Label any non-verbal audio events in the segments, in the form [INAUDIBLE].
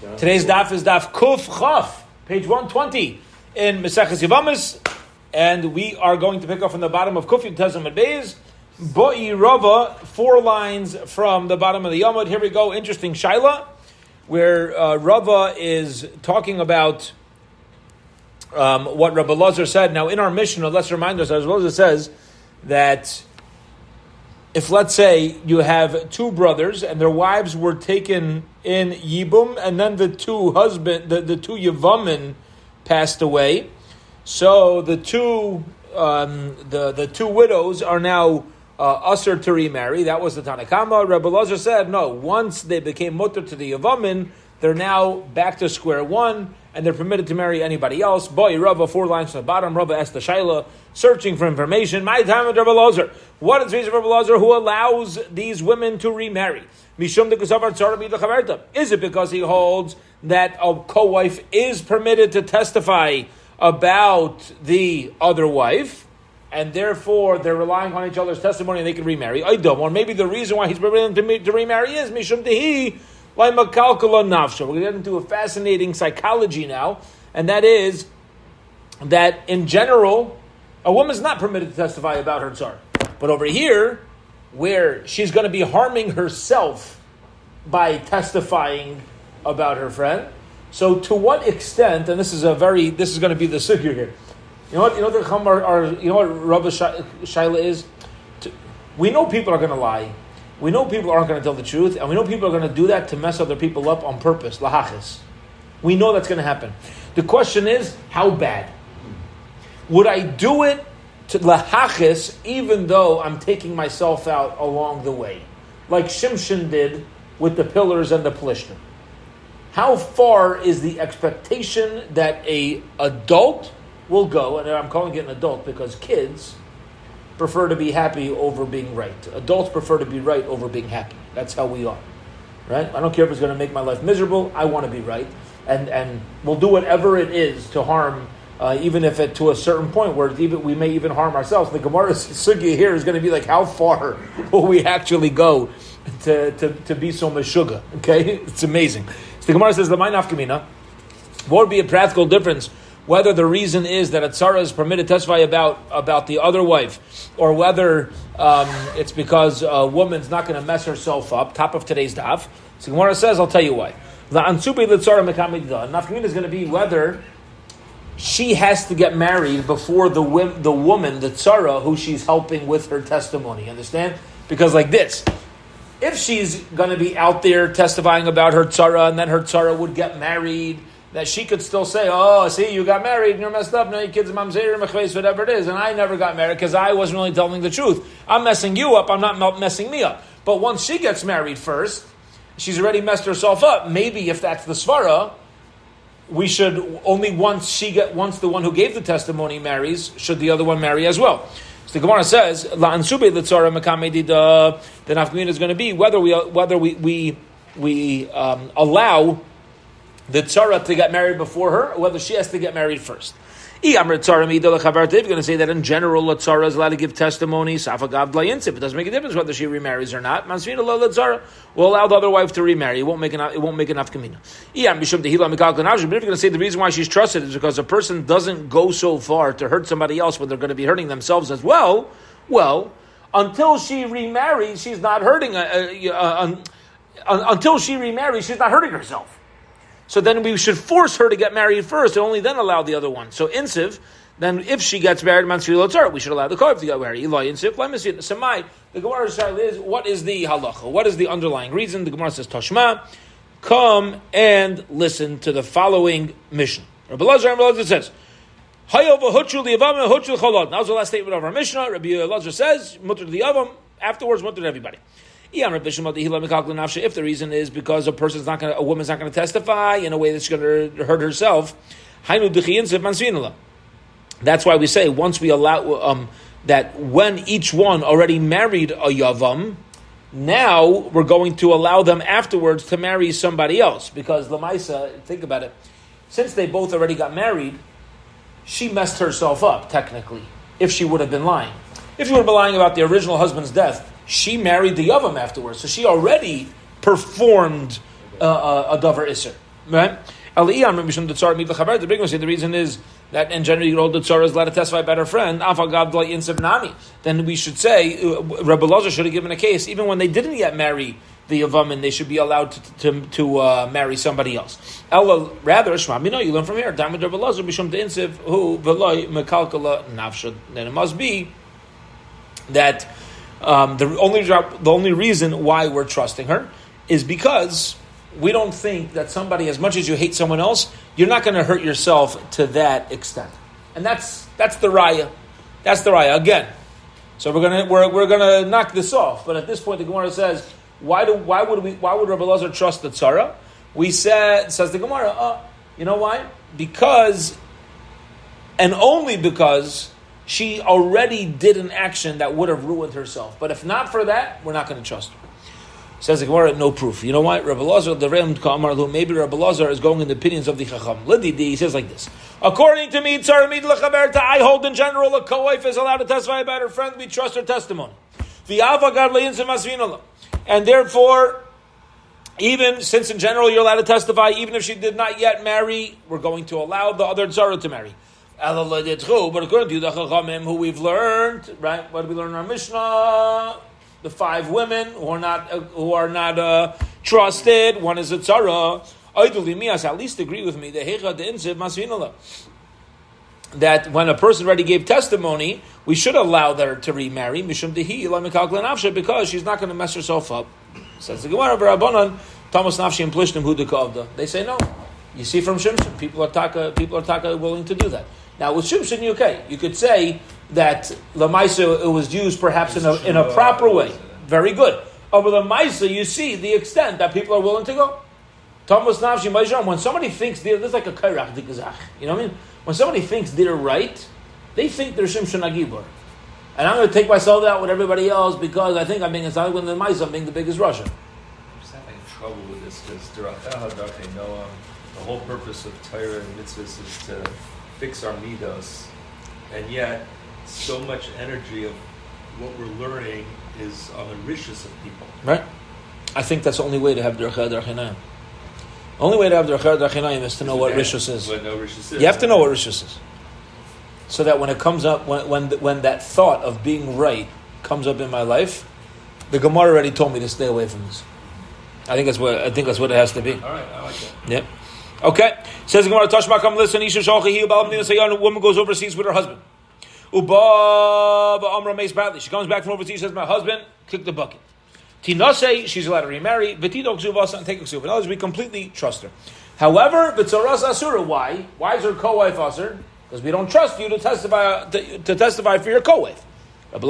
Today's daf is daf Kuf Chaf, page 120 in Maseches Yavamis, and we are going to pick up from the bottom of Kuf Yutazim and Beis. Boi Rava, four lines from the bottom of the Yomud. Here we go. Interesting Shaila, where uh, Rava is talking about um, what Rabbi Lazar said. Now, in our Mishnah, let's remind well as it says, that if let's say you have two brothers and their wives were taken in Yibum, and then the two husband, the, the two Yavamin passed away, so the two um, the the two widows are now uh, usher to remarry. That was the Tanakama. Rebbe Lazar said no. Once they became mutter to the Yavamin, they're now back to square one and they're permitted to marry anybody else. Boy, Rava, four lines from the bottom. Rava asked the Shaila, searching for information. My time with Rabbi Lazar. What is the reason for Rabbi Lazar who allows these women to remarry? Mishum Is it because he holds that a co-wife is permitted to testify about the other wife? and therefore they're relying on each other's testimony and they can remarry. I don't. Or maybe the reason why he's permitted to, remarry is Mishum Tehi we're going to get into a fascinating psychology now, and that is that in general, a woman's not permitted to testify about her tsar. But over here, where she's going to be harming herself by testifying about her friend. So, to what extent, and this is a very, this is going to be the sugya here. You know what? You know what the are, you know what Rabbi Shaila is. We know people are going to lie. We know people aren't going to tell the truth, and we know people are going to do that to mess other people up on purpose. Lahachis. We know that's going to happen. The question is, how bad? Would I do it to lahachis even though I'm taking myself out along the way? Like Shimshon did with the pillars and the plishtim. How far is the expectation that a adult will go, and I'm calling it an adult because kids prefer to be happy over being right. Adults prefer to be right over being happy. That's how we are. Right? I don't care if it's going to make my life miserable. I want to be right. And, and we'll do whatever it is to harm, uh, even if it to a certain point where even, we may even harm ourselves. The Gemara's [LAUGHS] sugya here is going to be like, how far [LAUGHS] will we actually go to, to, to be so meshuga? Okay? [LAUGHS] It's amazing. So the Gemara says, the Kamina. What would be a practical difference whether the reason is that a tzara is permitted to testify about, about the other wife, or whether um, it's because a woman's not going to mess herself up, top of today's daf. So Gemara says, I'll tell you why. The ansubi l'tzara mekamidda. Nafkamin is going to be whether she has to get married before the, the woman, the tzara, who she's helping with her testimony. Understand? Because like this, if she's going to be out there testifying about her tzara, and then her tzara would get married, that she could still say, "Oh, see, you got married and you're messed up. Now your kids mamzer mechveis, whatever it is." And I never got married because I wasn't really telling the truth. I'm messing you up. I'm not messing me up. But once she gets married first, she's already messed herself up. Maybe if that's the svara, we should only once she get once the one who gave the testimony marries, should the other one marry as well. So the Gemara says, "La ansube litzara mekamedida." The nafkamina is going to be whether we whether we we we um, allow the tzara to get married before her, or whether she has to get married first. If you're going to say that in general, tzara is allowed to give testimony, it doesn't make a difference whether she remarries or not. Mansfidullah the Tzara will allow the other wife to remarry. It won't make enough. It won't make enough kamina. But if you're going to say the reason why she's trusted is because a person doesn't go so far to hurt somebody else when they're going to be hurting themselves as well. Well, until she remarries, she's not hurting. Uh, uh, uh, until she remarries, she's not hurting herself. So then we should force her to get married first and only then allow the other one. So Insiv, then if she gets married, we should allow the Kohev to get married. Eloi Insiv. Samai, the Gemara is, what is the halacha? What is the underlying reason? The Gemara says, Toshma, come and listen to the following Mishnah. Rabbi Lazar, Rabbi Lazar says, Now was the last statement of our Mishnah. Rabbi Lazar says, Mutter the Yavam, afterwards Mutter to everybody. If the reason is because a person's not going, a woman's not going to testify in a way that's going to hurt herself, that's why we say once we allow um, that when each one already married a yavam, now we're going to allow them afterwards to marry somebody else. Because Lamaisa, think about it, since they both already got married, she messed herself up technically if she would have been lying. If she would have been lying about the original husband's death, she married the Yavam afterwards, so she already performed uh, uh a Dover Isser. Right? The big one the reason is that in general you hold the Tzara is allowed to testify about her friend, then we should say uh, Rebbe Lazar should have given a case, even when they didn't yet marry the Yavamin, they should be allowed to, to, to uh, marry somebody else. Ella, rather, you know, you learn from here, Rebbe Lazar, who, Veloy, Mekalkala. Then it must be that um, the, only, the only reason why we're trusting her is because we don't think that somebody, as much as you hate someone else, you're not going to hurt yourself to that extent. And that's, that's the raya. That's the raya. Again, so we're gonna we're, we're gonna knock this off. But at this point, the Gemara says, why do why would we why would Rabbi Lazar trust the tzara? We said says the Gemara, uh, you know why? Because and only because she already did an action that would have ruined herself. But if not for that, we're not going to trust her. Says the Gemara, no proof. You know why? Rabbi Lazar, the Ram Kamarlu, maybe Rabbi Lazar is going in the opinions of the Chacham. Lididi, he says like this. According to me, I hold in general a co-wife is allowed to testify about her friend. We trust her testimony. And therefore, even since in general you're allowed to testify, even if she did not yet marry, we're going to allow the other tzara to marry. But according to the Chachamim, who we've learned, right? What did we learn in our Mishnah? The five women who are not uh, who are not uh, trusted. One is a tzara. At least agree with me. The that when a person already gave testimony, we should allow her to remarry because she's not going to mess herself up. Says the Gemara, Thomas Nafshi and Plishtim. They say no. You see from Shimshon, people are taka, people are taka willing to do that. Now with Shimshon, you okay. You could say that Lamaisa it was used perhaps in a, in a proper way. Very good. Oh, Over the Maisa, you see the extent that people are willing to go. Thomas Nafshi Majram, when somebody thinks this is like a kairach dikazach. You know what I mean? When somebody thinks they're right, they think they're Shimshon Agibor. And I'm going to take myself out with everybody else because I think I'm being a when the Maisa, I'm being the biggest Russian. I'm just having trouble with this because um, the whole purpose of Torah and mitzvahs is to fix our midos, and yet so much energy of what we're learning is on the rishis of people. Right. I think that's the only way to have dercha derchinayim. Only way to have dercha derchinayim is to know what rishus is. What no rishus is. You have to know what rishus is, so that when it comes up, when when when that thought of being right comes up in my life, the Gemara already told me to stay away from this. I think that's what I think that's what it has to be. All right, I like that. Yep. Okay. Says Gemara, Tashma, come listen. Isha shalchi a woman goes overseas with her husband. Uba Amra Mace badly. She comes back from overseas. Says, "My husband kicked the bucket." Tinase, she's allowed to remarry. V'tidok zuvasa and take. In other words, we completely trust her. However, v'tzoras asura. Why? Why is her co-wife asur? Because we don't trust you to testify to, to testify for your co-wife. It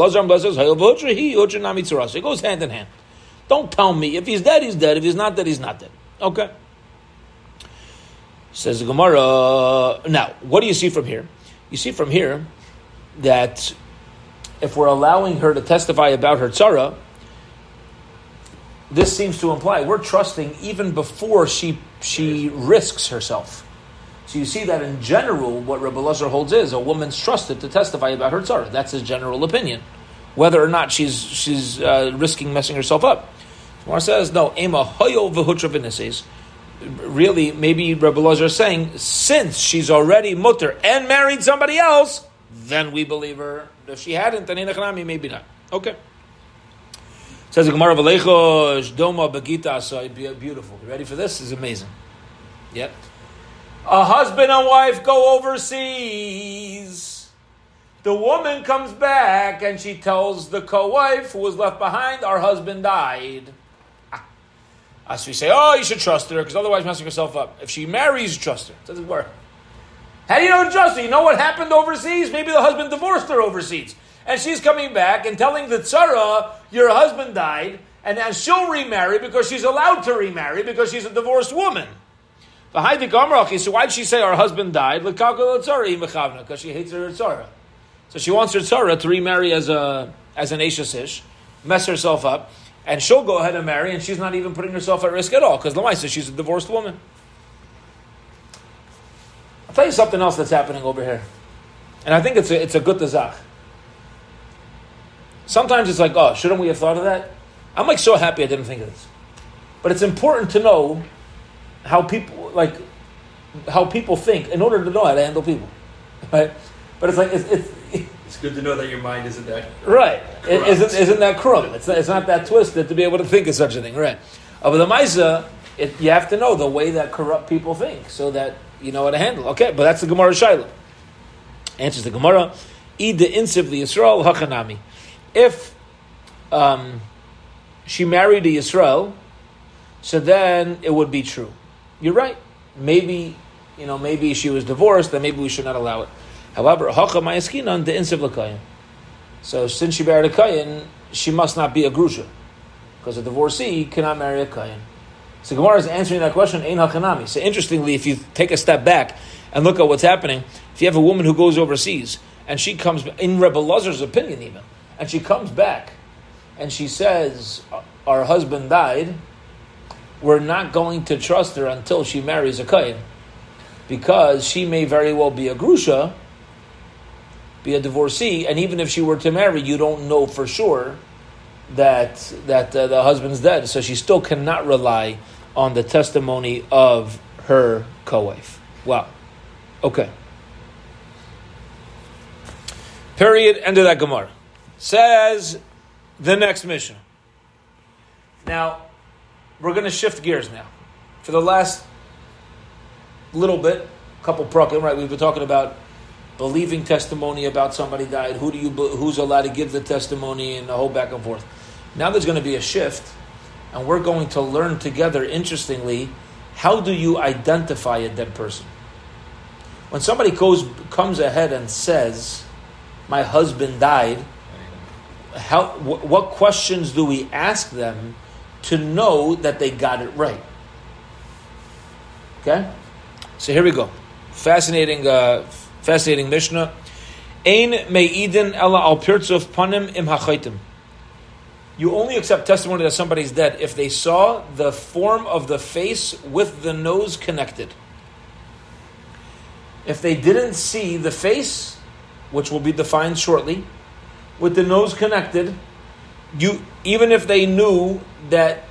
goes hand in hand. Don't tell me if he's dead, he's dead. If he's not dead, he's not dead. Okay. Says the Gemara. Now, what do you see from here? You see from here that if we're allowing her to testify about her tzara, this seems to imply we're trusting even before she she risks herself. So you see that in general, what Rabbi Lazar holds is a woman's trusted to testify about her tzara. That's his general opinion, whether or not she's she's uh, risking messing herself up. Mar says no. Ema hoyo v'hutra Really, maybe Rabbi Lazar is saying since she's already mutter and married somebody else, then we believe her. If she hadn't, then inachnami, maybe not. Okay. Says the Gemara Valechosh Doma Begita So beautiful. Ready for this? This is amazing. Yep. A husband and wife go overseas. The woman comes back and she tells the co-wife who was left behind, "Our husband died." As we say, "Oh, you should trust her because otherwise, messing yourself up." If she marries, trust her. It doesn't work. How do you know trust her? You know what happened overseas? Maybe the husband divorced her overseas and she's coming back and telling the tzara, your husband died, and now she'll remarry because she's allowed to remarry because she's a divorced woman. So why'd she say her husband died? Because she hates her tzara. So she wants her tzara to remarry as a as an Ashasish, mess herself up, and she'll go ahead and marry, and she's not even putting herself at risk at all because Lamai says she's a divorced woman. I'll tell you something else that's happening over here, and I think it's a, it's a good tazach. Sometimes it's like, oh, shouldn't we have thought of that? I'm like so happy I didn't think of this. But it's important to know how people like how people think in order to know how to handle people, [LAUGHS] right? But it's like it's, it's It's good to know that your mind isn't that. right. Corrupt. isn't isn't that corrupt? It's not, it's not that twisted to be able to think of such a thing, right? But the Maisa, it, you have to know the way that corrupt people think so that you know how to handle. Okay, but that's the Gemara Shaila. Answers the Gemara. Ida insiv the Yisrael hachanami. If um, she married a Yisrael, so then it would be true. You're right. Maybe you know, maybe she was divorced, then maybe we should not allow it. However, hacha mayaskinan the insiv l'kayin. So since she married a kayin, she must not be a grusha, because a divorcee cannot marry a kayin. So Gemara is answering that question, ein hachanami. So interestingly, if you take a step back and look at what's happening, if you have a woman who goes overseas and she comes, in Rebbe Lazar's opinion even, and she comes back and she says, our husband died, we're not going to trust her until she marries a kayin, because she may very well be a grusha, be a divorcee, and even if she were to marry, you don't know for sure that that uh, the husband's dead, so she still cannot rely on the testimony of her co-wife. Wow. Okay. Period. End of that Gemara. Says the next Mishnah. Now, we're going to shift gears now. For the last little bit, couple prakim, right? We've been talking about believing testimony about somebody died. Who do you who's allowed to give the testimony and the whole back and forth. Now there's going to be a shift, and we're going to learn together. Interestingly, how do you identify a dead person? When somebody goes comes ahead and says, "My husband died," how wh- what questions do we ask them to know that they got it right? Okay, so here we go. Fascinating, uh, fascinating Mishnah. Ein me'idin ela al pirtzuf panim im hachaitim. You only accept testimony that somebody's dead if they saw the form of the face with the nose connected. If they didn't see the face, which will be defined shortly, with the nose connected, you even if they knew that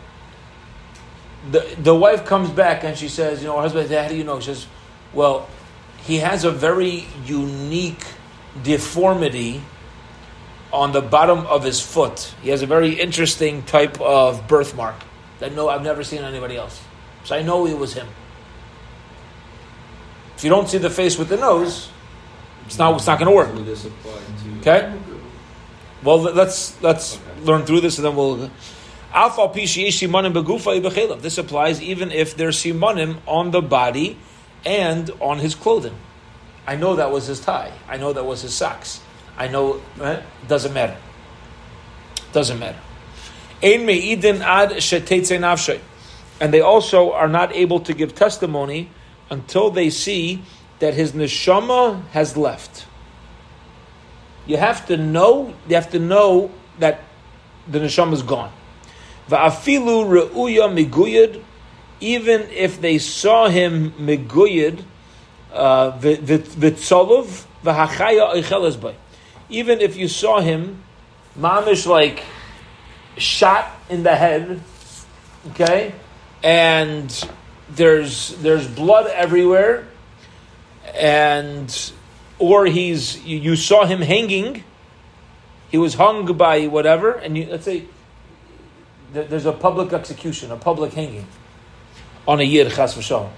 the the wife comes back and she says, you know, her husband, how do you know? She says, well, he has a very unique deformity on the bottom of his foot. He has a very interesting type of birthmark that no, I've never seen anybody else. So I know it was him. If you don't see the face with the nose, it's not it's not going to work. Okay. Well, let's let's Okay. learn through this, and then we'll. This applies even if there's simanim on the body and on his clothing. I know that was his tie. I know that was his socks. I know. eh? Doesn't matter. Doesn't matter. And they also are not able to give testimony until they see that his neshama has left. You have to know. You have to know that the neshama is gone. Even if they saw him miguyad, uh, v'tzolov v'hachaya oicheles. Even if you saw him, mamish like shot in the head, okay, and there's there's blood everywhere, and or he's you, you saw him hanging. He was hung by whatever, and you let's say there's a public execution, a public hanging on a yid chas v'shalom.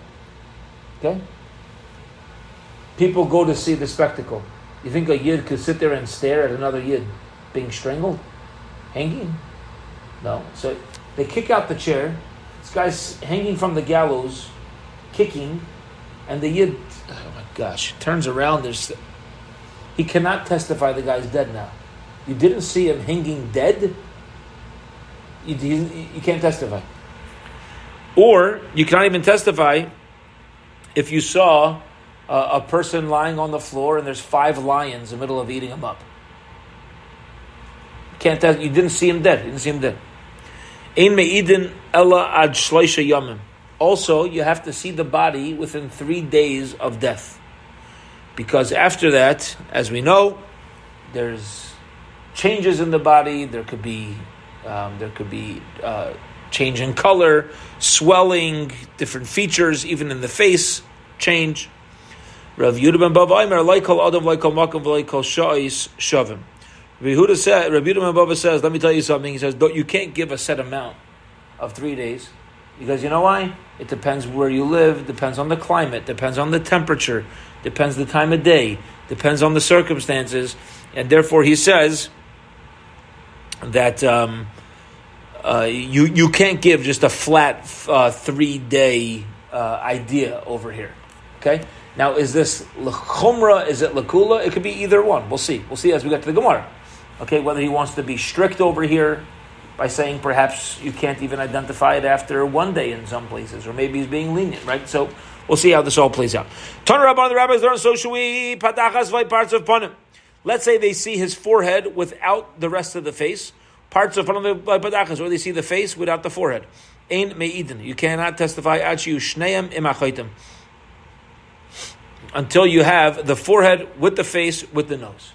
Okay, people go to see the spectacle. You think a yid could sit there and stare at another yid being strangled, hanging? No. So they kick out the chair. This guy's hanging from the gallows, kicking, and the yid, oh my gosh, turns around. There's, he cannot testify the guy's dead now. You didn't see him hanging dead. You, you, you can't testify. Or you cannot even testify if you saw a, a person lying on the floor and there's five lions in the middle of eating him up. Can't test, you didn't see him dead. You didn't see him dead. Ein me'idin ella ad yamim. Also, you have to see the body within three days of death. Because after that, as we know, there's changes in the body. There could be, um, there could be uh, change in color, swelling, different features, even in the face, change. Rav Yehuda ben Bava Aimer, Laikal Adam, Laikal Makam, Laikal Sha'is, Shavim. Rav Yehuda ben Bava says, let me tell you something. He says, you can't give a set amount of three days. Because you know why? It depends where you live, depends on the climate, depends on the temperature, depends the time of day, depends on the circumstances, and therefore he says that um, uh, you you can't give just a flat uh, three day uh, idea over here. Okay. Now, is this lechumra? Is it lakula? It could be either one. We'll see. We'll see as we get to the Gemara. Okay, whether he wants to be strict over here by saying perhaps you can't even identify it after one day in some places, or maybe he's being lenient, right? So we'll see how this all plays out. Ton Rabban, the rabbis learn, so we patachas parts of panim. Let's say they see his forehead without the rest of the face, parts of panim patachas, or they see the face without the forehead. Ein me'idin. You cannot testify achiu shneim until you have the forehead with the face with the nose.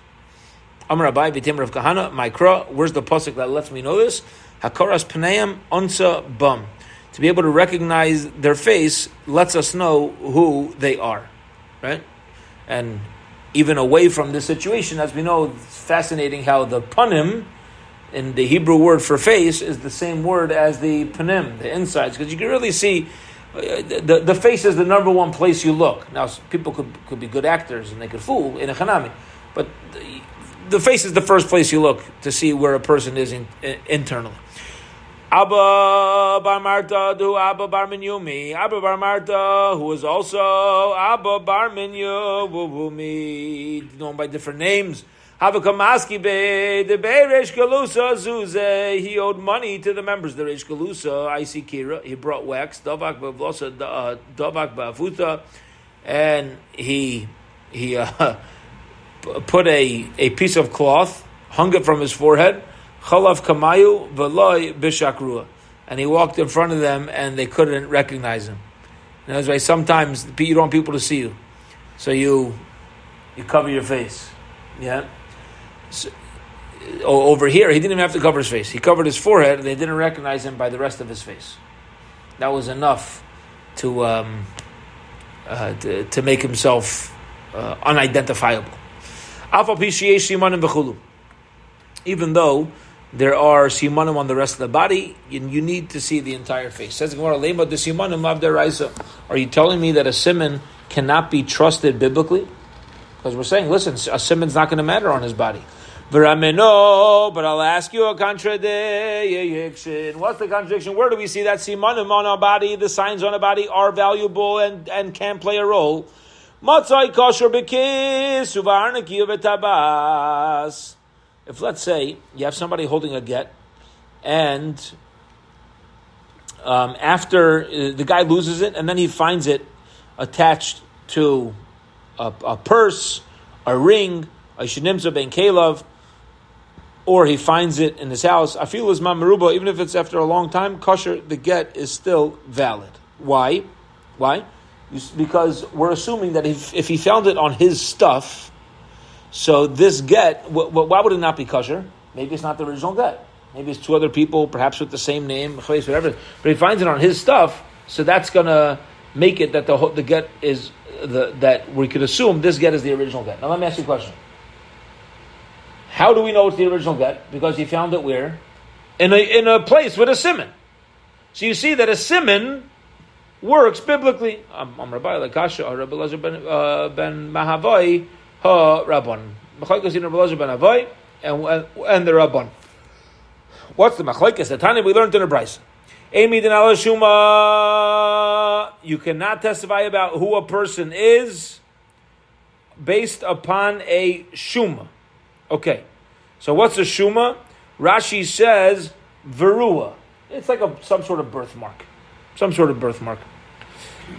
Amar Abai v'tim Rav Kahana, Mikra, where's the pasuk that lets me know this? Hakoras Paneim onsa Bum. To be able to recognize their face lets us know who they are, right? And even away from this situation, as we know, it's fascinating how the panim in the Hebrew word for face is the same word as the panim, the insides, because you can really see uh, the, the face is the number one place you look. Now, people could, could be good actors and they could fool in a chanami, but the, the face is the first place you look to see where a person is in, in, internally. Abba Bar Marta do Abba Bar Minyumi. Abba Bar Marta, who is also Abba Bar Minyumi, known by different names. Be the Zuze. He owed money to the members of the Reish Galusa. I see Kira. He brought wax. Bavlosa uh, Bavuta, and he he. Uh, [LAUGHS] put a, a piece of cloth, hung it from his forehead, kamayu v'loy bishakrua. And he walked in front of them and they couldn't recognize him. And that's why sometimes you don't want people to see you. So you you cover your face. Yeah? So, over here, he didn't even have to cover his face. He covered his forehead and they didn't recognize him by the rest of his face. That was enough to, um, uh, to, to, make himself uh, unidentifiable. Even though there are simanim on the rest of the body, you, need to see the entire face. Says Are you telling me that a simon cannot be trusted biblically? Because we're saying, listen, a simon's not going to matter on his body. But I'll ask you a contradiction. What's the contradiction? Where do we see that simanim on our body, the signs on our body are valuable and, and can play a role? Matzai kosher bekis tabas. If let's say you have somebody holding a get, and um, after uh, the guy loses it, and then he finds it attached to a, a purse, a ring, a shenimza ben kelav, or he finds it in his house. I feel as mamaruba, even if it's after a long time, kosher, the get is still valid. Why? Why? because we're assuming that if, if he found it on his stuff, so this get, why would it not be kosher? Maybe it's not the original get. Maybe it's two other people, perhaps with the same name, whatever. But he finds it on his stuff, so that's going to make it that the the get is the that we could assume this get is the original get. Now let me ask you a question. How do we know it's the original get? Because he found it where? In a in a place with a simon. So you see that a simon works biblically. I'm Rabbi Lakasha or Rabbi Lazar ben, uh, ben Mahavai ha Rabban. Ben and and the Rabban. What's the machlekes? The Tanya we learned in the Bryce. Amy Shuma. You cannot testify about who a person is based upon a shuma. Okay, so what's a shuma? Rashi says verua. It's like a, some sort of birthmark, some sort of birthmark.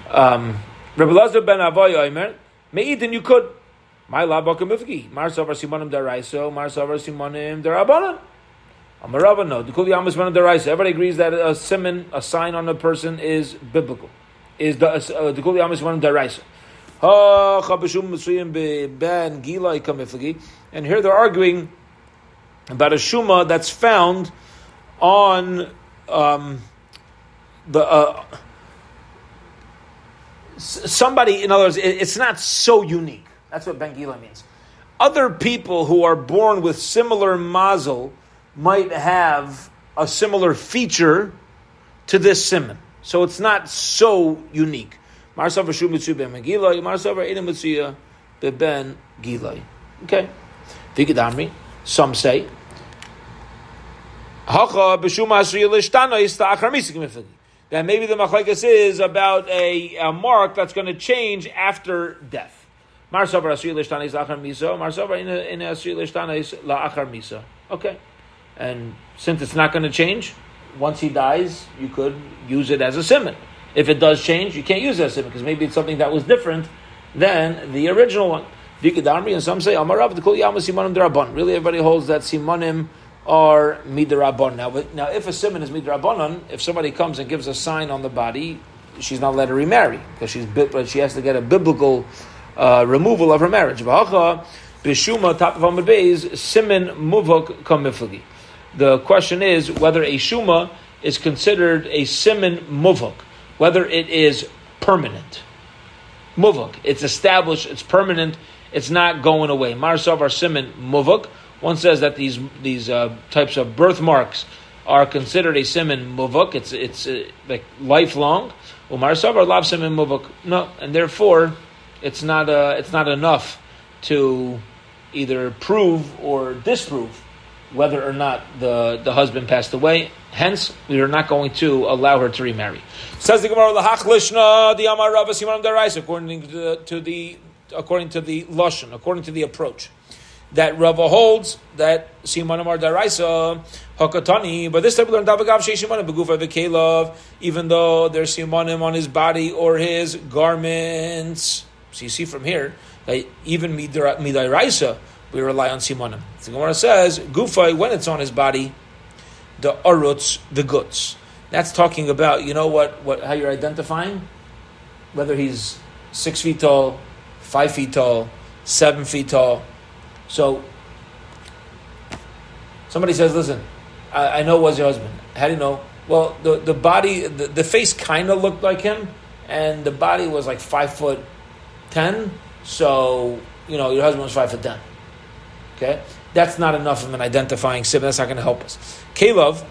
Um, Rabbi Lazar ben Avoy Omer, Me'idin you could. My labaka mifki. Mar savar simonim daraiso, mar savar simonim darabanan. Amarava no. Dukuli amas simonim daraiso. Everybody agrees that a simon, a sign on a person, is biblical. Is the uh, dukuli amas simonim daraiso. And here they're arguing about a shuma that's found on um, the uh, somebody, in other words, it's not so unique. That's what Ben Gila means. Other people who are born with similar mazel might have a similar feature to this simon. So it's not so unique. Marsav Shumitsu ben Megillah, Marsav Edom Mitsuya Gilai. Okay. Vikidamri, some say. Then maybe the machlekes is about a, a mark that's going to change after death. Misa. Marsavar in asriyah lishtana is la misa. Okay. And since it's not going to change, once he dies, you could use it as a simon. If it does change, you can't use it as a simon because maybe it's something that was different than the original one. And some say Amarav the Kul Simanim Daraban. Really, everybody holds that Simanim are midrabon. Now, now, if a simon is midrabanon, if somebody comes and gives a sign on the body, she's not allowed to remarry because she's but she has to get a biblical uh, removal of her marriage. Bishuma top of simon muvok. The question is whether a shuma is considered a simon muvok, whether it is permanent. Muvok, it's established, it's permanent, it's not going away. Marsav or simon muvok. One says that these these uh, types of birthmarks are considered a simon muvok. It's it's uh, like lifelong. Marsav or lav simon muvok. No, and therefore it's not uh, it's not enough to either prove or disprove whether or not the, the husband passed away. Hence, we are not going to allow her to remarry. Says the Gemara, according to the, to the according to the lashon, according to the approach that Rava holds that simanim are daraisa hakatani. But this time we learn davagav sheishimanim begufa v'kelav, even though there's simanim on his body or his garments. So you see from here that even midaraisa we rely on simanim. The Gemara says gufay when it's on his body, the arutz the guts. That's talking about you know what what how you're identifying whether he's six feet tall, five feet tall, seven feet tall so somebody says, "Listen, I, I know it was your husband. How do you know?" Well, the the body, the, the face kind of looked like him, and the body was like five foot ten. So you know your husband was five foot ten. Okay, that's not enough of an identifying symbol. That's not going to help us. Kalov,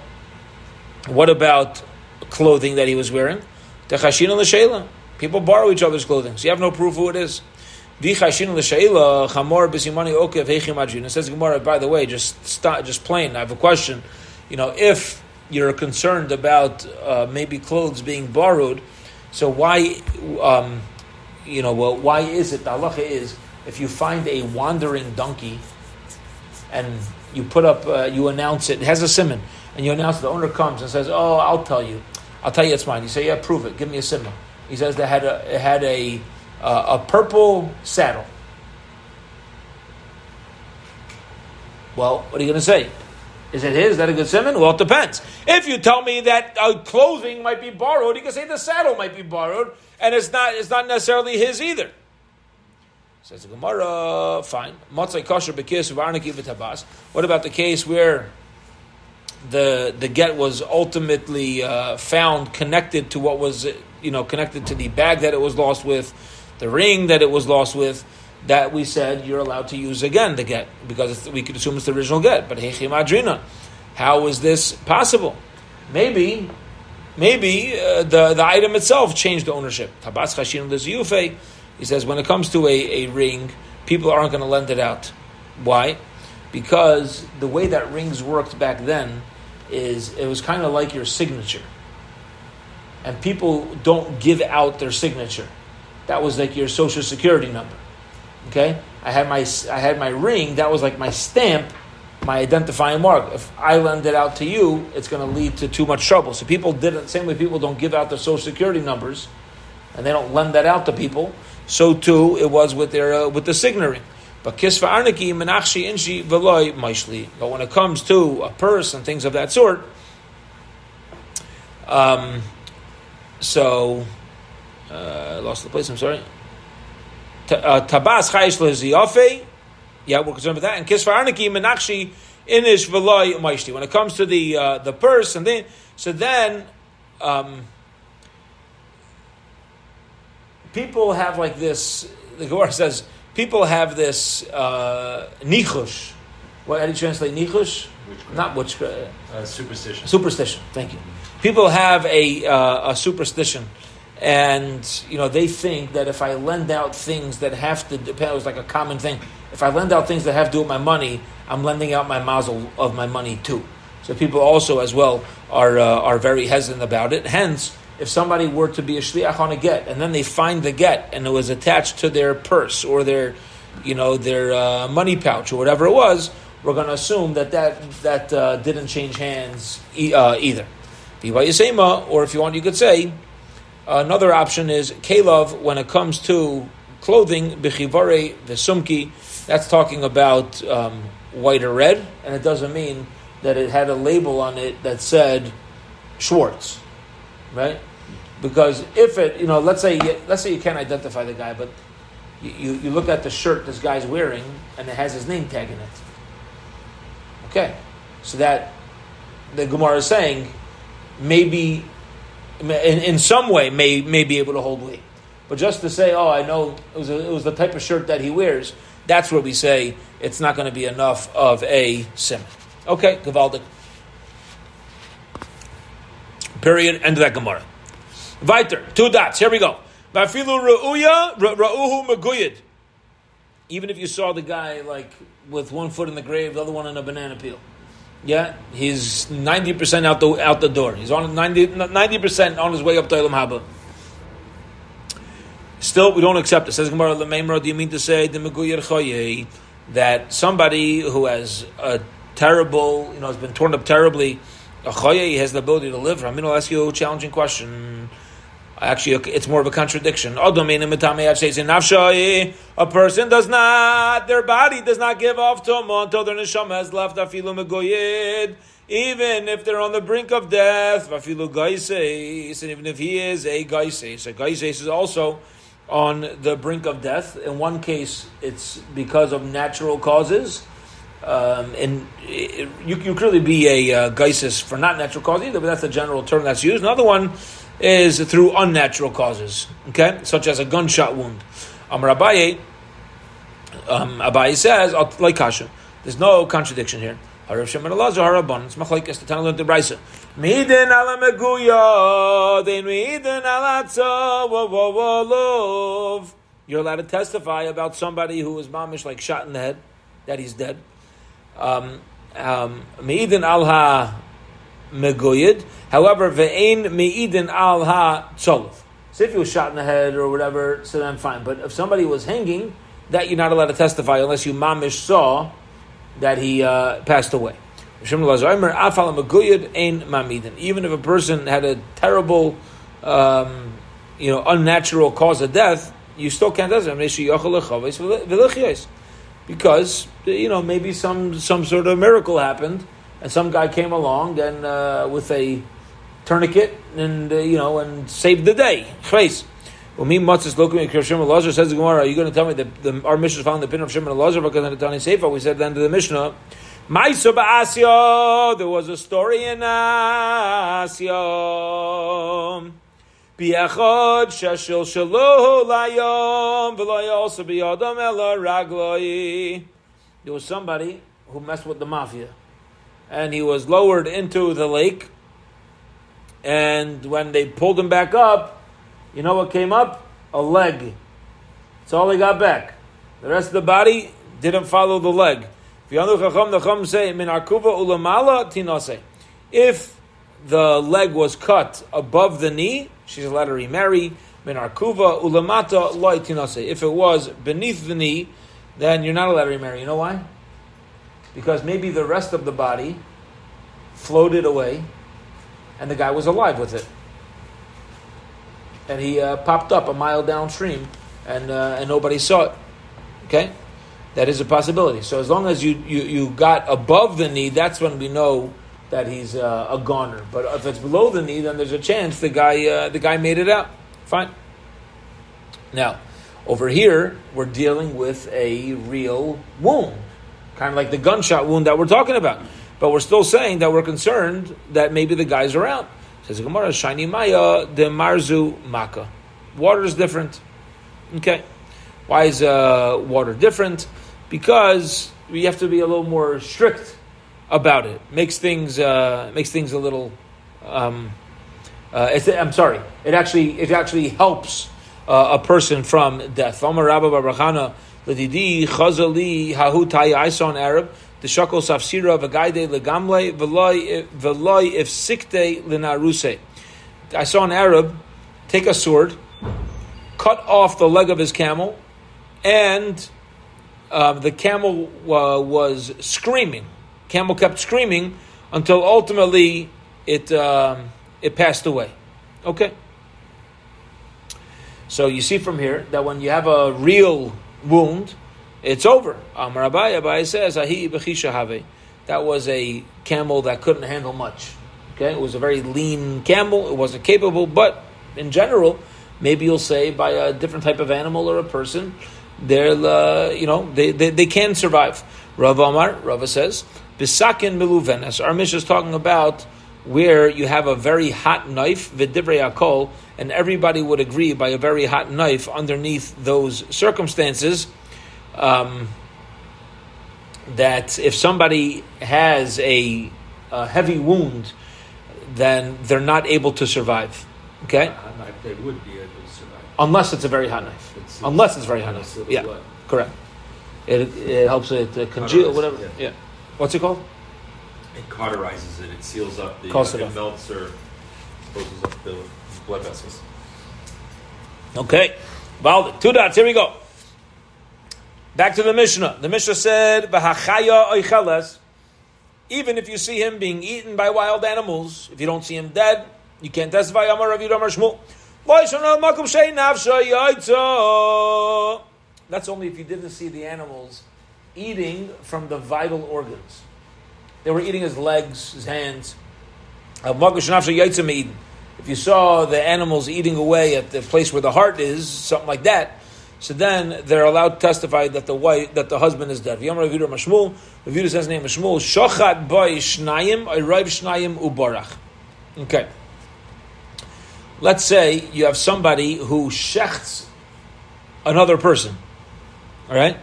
what about clothing that he was wearing? The Hashina Shayla. People borrow each other's clothing, so you have no proof who it is. It says Gemara, by the way, just start, just plain. I have a question. You know, if you're concerned about uh, maybe clothes being borrowed, so why, um, you know, well, why is it? The halacha is if you find a wandering donkey and you put up, uh, you announce it, it has a simon, and you announce the owner comes and says, "Oh, I'll tell you, I'll tell you it's mine." You say, "Yeah, prove it. Give me a simon." He says they had a it had a uh, a purple saddle. Well, what are you going to say? Is it his? Is that a good simon? Well, it depends. If you tell me that uh, clothing might be borrowed, you can say the saddle might be borrowed, and it's not it's not necessarily his either. Says the Gemara, fine. Matzai kosher bekis. What about the case where the the get was ultimately uh, found connected to what was you know connected to the bag that it was lost with? The ring that it was lost with, that we said you're allowed to use again the get because we could assume it's the original get. But hechim adrina, how is this possible? Maybe, maybe uh, the the item itself changed the ownership. Tabas chashin liziyufe. He says when it comes to a, a ring, people aren't going to lend it out. Why? Because the way that rings worked back then is it was kind of like your signature, and people don't give out their signature that was like your social security number. Okay, I had my I had my ring. That was like my stamp, my identifying mark. If I lend it out to you, it's going to lead to too much trouble. So people didn't. Same way people don't give out their social security numbers, and they don't lend that out to people. So too it was with their uh, with the signature. But kisva arniki menachshi inshi veloy maishli. But when it comes to a purse and things of that sort, um, so uh, lost the place. I'm sorry. Uh, Tabas chayish leziyafe. Yeah, we're concerned with that. And kisvar arniki menachshi inish v'loy maishti. When it comes to the uh, the purse, and then so then um, people have like this. The Gemara says people have this uh, nichush. What how do you translate nichush? Witchcraft. Not witchcraft. Uh, superstition. Superstition. Thank you. People have a uh, a superstition, and you know they think that if I lend out things that have to depend, it was like a common thing. If I lend out things that have to do with my money, I'm lending out my mazel of my money too. So people also as well are uh, are very hesitant about it. Hence, if somebody were to be a shliach on a get, and then they find the get, and it was attached to their purse or their, you know, their uh, money pouch or whatever it was, we're going to assume that that that uh, didn't change hands e- uh, either. Or if you want, you could say another option is kalov when it comes to clothing b'chivare v'sumki. That's talking about um, white or red, and it doesn't mean that it had a label on it that said Schwartz, right? Because if it, you know, let's say let's say you can't identify the guy, but you, you, you look at the shirt this guy's wearing and it has his name tag in it. Okay, so that the Gemara is saying maybe in, in some way may may be able to hold weight, but just to say, oh, I know it was a, it was the type of shirt that he wears. That's where we say it's not going to be enough of a sim. Okay, Gavaldik. Period. End of that Gemara. Weiter. Two dots. Here we go. Even if you saw the guy like with one foot in the grave, the other one in a banana peel. Yeah, he's ninety percent out the out the door. He's on 90 percent on his way up to Elam Haba. Still, we don't accept it. Says Gemara. Do you mean to say the that somebody who has a terrible, you know, has been torn up terribly, a choye has the ability to live? I mean, I'll ask you a challenging question. Actually, it's more of a contradiction. A person does not, their body does not give off to them until their neshama has left afilu megoyed. Even if they're on the brink of death, afilu gaises, and even if he is a gaises, so gaises is also on the brink of death. In one case, it's because of natural causes. Um, and it, you, you could really be a uh, for not natural causes either, but that's the general term that's used. Another one is through unnatural causes, okay, such as a gunshot wound. Amar Abaye, um, says, like Kasha, there's no contradiction here. You're allowed to testify about somebody who was mamish like shot in the head, that he's dead. Um, um, Meidin al ha megoyed. However, ve'ein meidin al ha. So if he was shot in the head or whatever, so then fine. But if somebody was hanging, that you're not allowed to testify unless you mamish saw that he uh, passed away. Even if a person had a terrible, um, you know, unnatural cause of death, you still can't testify because you know maybe some some sort of miracle happened and some guy came along and uh, with a tourniquet and uh, you know and save the day. Well, me matzis looking at Shimon Lazar says the Gemara. Are you going to tell me that the, our Mishnah found the pin of Shimon Lazar because in the Tani Sefer we said at the end of the Mishnah. There was a story in Asya. Biachod sheshil shalohu layom v'loy also biyadam ela ragloi. There was somebody who messed with the mafia, and he was lowered into the lake. And when they pulled him back up, you know what came up? A leg. That's all he got back. The rest of the body didn't follow the leg. If the leg was cut above the knee, she's allowed to remarry. If it was beneath the knee, then you're not allowed to remarry. You know why? Because maybe the rest of the body floated away, and the guy was alive with it and he uh, popped up a mile downstream, and uh, and nobody saw it. Okay, that is a possibility. So as long as you you, you got above the knee, that's when we know that he's uh, a goner. But if it's below the knee, then there's a chance the guy uh, the guy made it out. Fine. Now, over here we're dealing with a real wound, kind of like the gunshot wound that we're talking about. But we're still saying that we're concerned that maybe the guy's around. Says the Gemara, shiny maya de marzu maka. Water is different. Okay, why is uh, water different? Because we have to be a little more strict about it. Makes things uh, makes things a little. Um, uh, I'm sorry. It actually it actually helps uh, a person from death. Rabba Barachana Ladidi Chazali Arab the Shakol Safsira Vagaide Legamle Veloy if Sikte Linaruse. I saw an Arab take a sword, cut off the leg of his camel, and uh, the camel uh, was screaming. Camel kept screaming until ultimately it um, it passed away. Okay. So you see from here that when you have a real wound, it's over. Amar Abaye, says, Ahi. That was a camel that couldn't handle much. Okay, it was a very lean camel. It wasn't capable, but in general, maybe you'll say by a different type of animal or a person, they're uh, you know they, they, they can survive. Rav Amar, Rava says, Bisakin miluvenes. Our Mishnah is talking about where you have a very hot knife, vidivrei akol, and everybody would agree by a very hot knife underneath those circumstances um, that if somebody has a, a, heavy wound, then they're not able to survive. Okay? They would be able to survive. Unless it's a very hot knife. It's, Unless it's very hot knife. Yeah, blood. correct. It, it helps it uh, congeal, whatever. Yeah. yeah. What's it called? It cauterizes it. It seals up the. Uh, it, it melts or closes up the blood vessels. Okay. Well, two dots. Here we go. Back to the Mishnah. The Mishnah said, "V'hachaya oicheles." Even if you see him being eaten by wild animals, if you don't see him dead, you can't testify. That's only if you didn't see the animals eating from the vital organs. They were eating his legs, his hands. If you saw the animals eating away at the place where the heart is, something like that, so then they're allowed to testify that the wife, that the husband is dead. Yom Ravidu Mashmul, Ravidu says name Mashmul, Shochat boy Shnayim, Ayrav Shnayim Ubarach. Okay. Let's say you have somebody who shechts another person. All right?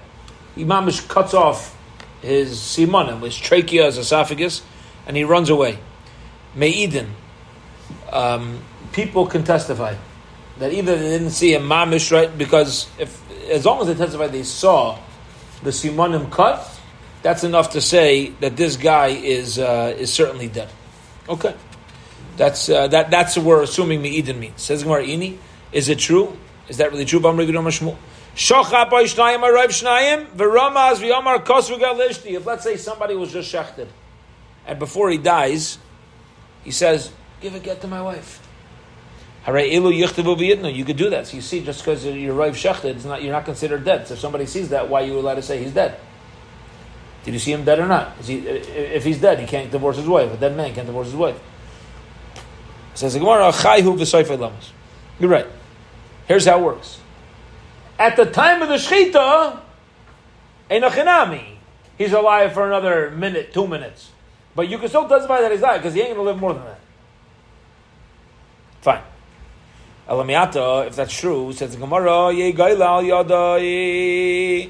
Imam cuts off his simanim, his trachea, his esophagus, and he runs away. Me'idin. Um, people can testify that either they didn't see a mamish, right? Because if as long as they testify they saw the simanim cut, that's enough to say that this guy is uh, is certainly dead. Okay, that's uh, that that's what we're assuming me'idin means. Says Gemara Ini, is it true? Is that really true? If let's say somebody was just shechted, and before he dies, he says, "Give a get to my wife." You could do that. So you see, just because you're rive shechted, it's not you're not considered dead. So if somebody sees that, why are you allowed to say he's dead? Did you see him dead or not? He, if he's dead, he can't divorce his wife. A dead man can't divorce his wife. Says the Gemara, You're right. Here's how it works. At the time of the Shechita, Enochinami, he's alive for another minute, two minutes. But you can still testify that he's alive because he ain't going to live more than that. Fine. Elamiata, if that's true, says the Gemara, Yegaila Yadai.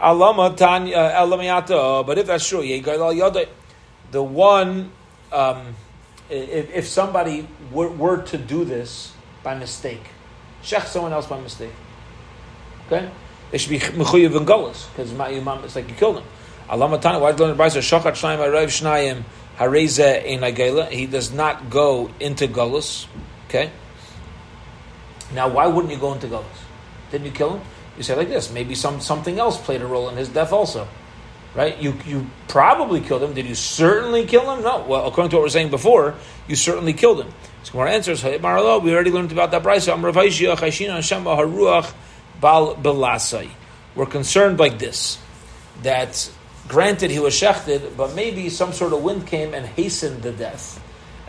Alama Tanya Elamiata. But if that's true, Yegaila Yadai. The one, um, if, if somebody were, were to do this by mistake, shech someone else by mistake. Okay? They should be mechuyev and gullus because it's like you killed him. Allah Tana, why did you learn the? Shachat shnayim arev shnayim hareze ein He does not go into gullus. Okay. Now, why wouldn't you go into gullus? Didn't you kill him? You say like this: maybe some something else played a role in his death also, right? You you probably killed him. Did you certainly kill him? No. Well, according to what we are saying before, you certainly killed him. So more answers. We already learned about that brisa. We're concerned like this that granted he was shechted, but maybe some sort of wind came and hastened the death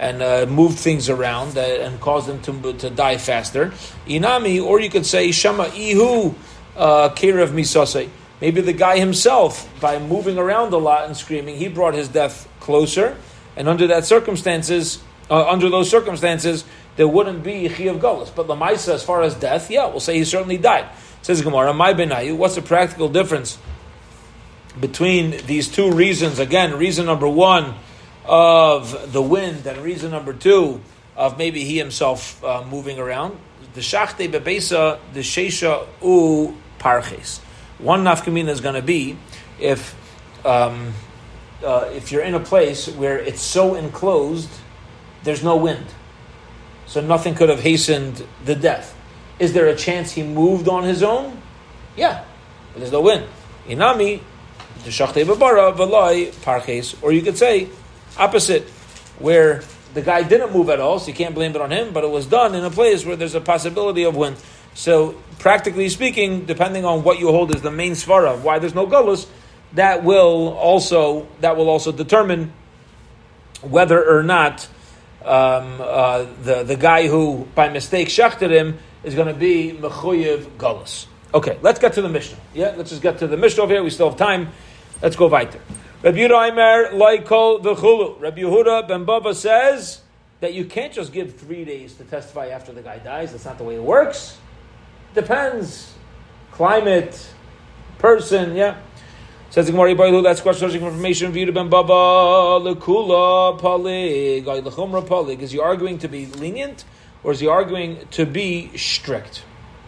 and uh, moved things around uh, and cause them to, to die faster. Inami, or you could say Shama Ihu uh, Kirev Misase. Maybe the guy himself, by moving around a lot and screaming, he brought his death closer. And under that circumstances, uh, under those circumstances, there wouldn't be chi of gullus. But lamaisa, as far as death, yeah, we'll say he certainly died. Says Gemara, my benayu. What's the practical difference between these two reasons? Again, reason number one of the wind, and reason number two of maybe he himself uh, moving around. The shachte bebesa the sheisha u parches. One nafkamina is going to be if um, uh, if you're in a place where it's so enclosed, there's no wind, so nothing could have hastened the death. Is there a chance he moved on his own? Yeah, there's no wind. Inami, the shachte bebara v'loi parches, or you could say opposite, where the guy didn't move at all, so you can't blame it on him, but it was done in a place where there's a possibility of wind. So, practically speaking, depending on what you hold as the main svara, why there's no gullus, that will also that will also determine whether or not um, uh, the the guy who by mistake shachted him is going to be mechuyev gullus. Okay, let's get to the Mishnah. Yeah, let's just get to the Mishnah over here. We still have time. Let's go weiter. Rabbi Yehuda Laikol V'chulu. Rabbi Yehuda Ben Bava says that you can't just give three days to testify after the guy dies. That's not the way it works. Depends. Climate, person, yeah. Says the Gemara Bailu, that's question information. Yehuda Ben Bava Lekula Palig Lechumra Palig. Is he arguing to be lenient or is he arguing to be strict?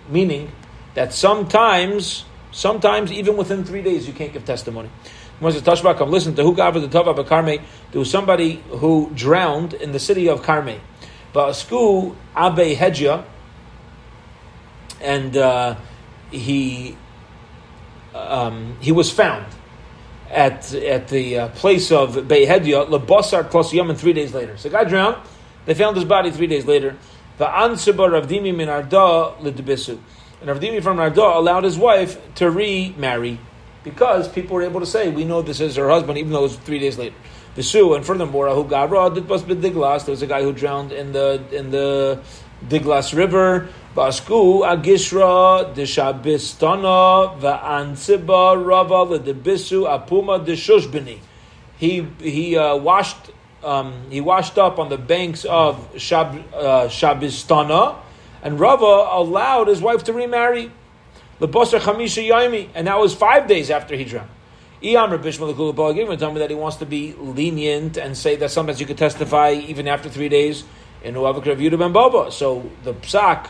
Meaning that sometimes, sometimes even within three days you can't give testimony. Moses Tashba, come listen to who gave the Tova Karme. There was somebody who drowned in the city of Karme. Ba'asku Abe Hedja, and uh, he um, he was found at at the uh, place of Behedya, Lebasar Klos Yaman, three days later. So the guy drowned. They found his body three days later. The Ansiba Rav Dimi min Arda. And Rav Dimi from Arda allowed his wife to remarry because people were able to say, we know this is her husband, even though it was three days later. Sue, and furthermore, who Gavra did was Diglas. There was a guy who drowned in the in the Diglas River. Basku Agishra Dishabistana Va'ansiba Rava De Debisu Apuma Dishushbini. He he uh, washed um, he washed up on the banks of Shab, uh, Shabistana, and Rava allowed his wife to remarry. Lebasar Chamisha Yaimi, and that was five days after he drowned. Iyamr Bishmal Balagim tell me that he wants to be lenient and say that sometimes you could testify even after three days in Uavakra Yudah Ben Baba. So the psak,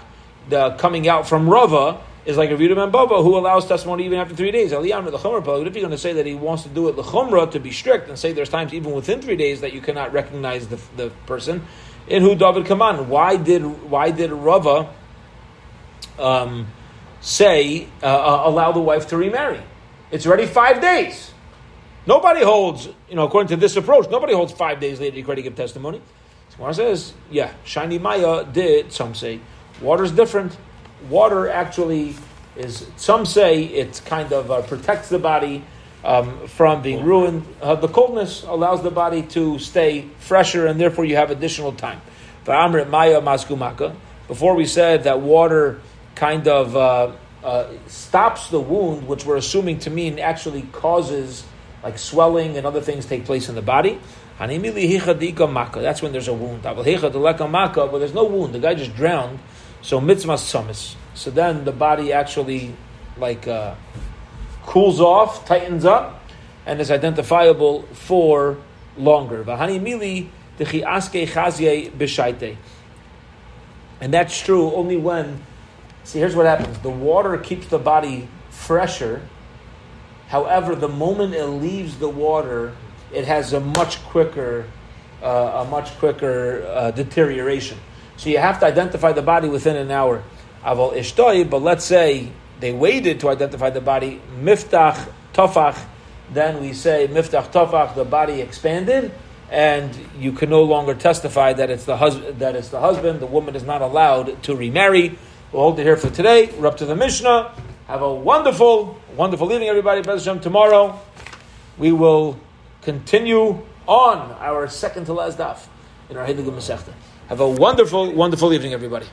the coming out from Rava, is like a Yudah Ben Baba who allows testimony even after three days. Aliyamr Lechumra If you're going to say that he wants to do it Lechumra to be strict and say there's times even within three days that you cannot recognize the, the person, in who David Kaman. Why did why did Rava um, say uh, uh, allow the wife to remarry? It's already five days. Nobody holds, you know, according to this approach, nobody holds five days later to give testimony. Gemara says, yeah, shiny Maya did. Some say water's different. Water actually is. Some say it kind of uh, protects the body um, from being ruined. Uh, the coldness allows the body to stay fresher, and therefore you have additional time. Maya maskumaka. Before we said that water kind of uh, uh, stops the wound, which we're assuming to mean actually causes like swelling and other things take place in the body. That's when there's a wound. But there's no wound. The guy just drowned. So mitzvah sumis. So then the body actually like uh, cools off, tightens up, and is identifiable for longer. And that's true only when See, here's what happens the water keeps the body fresher. However, the moment it leaves the water, it has a much quicker, uh, a much quicker uh, deterioration. So you have to identify the body within an hour. Aval ishtoi, but let's say they waited to identify the body. Miftach tofach, then we say miftach tofach, the body expanded, and you can no longer testify that it's the husband. That it's the husband. The woman is not allowed to remarry. We'll hold it here for today. We're up to the Mishnah. Have a wonderful, wonderful evening, everybody. Bezashem. Tomorrow we will continue on our second to last daf in our Heilige Masechta. Have a wonderful, wonderful evening, everybody.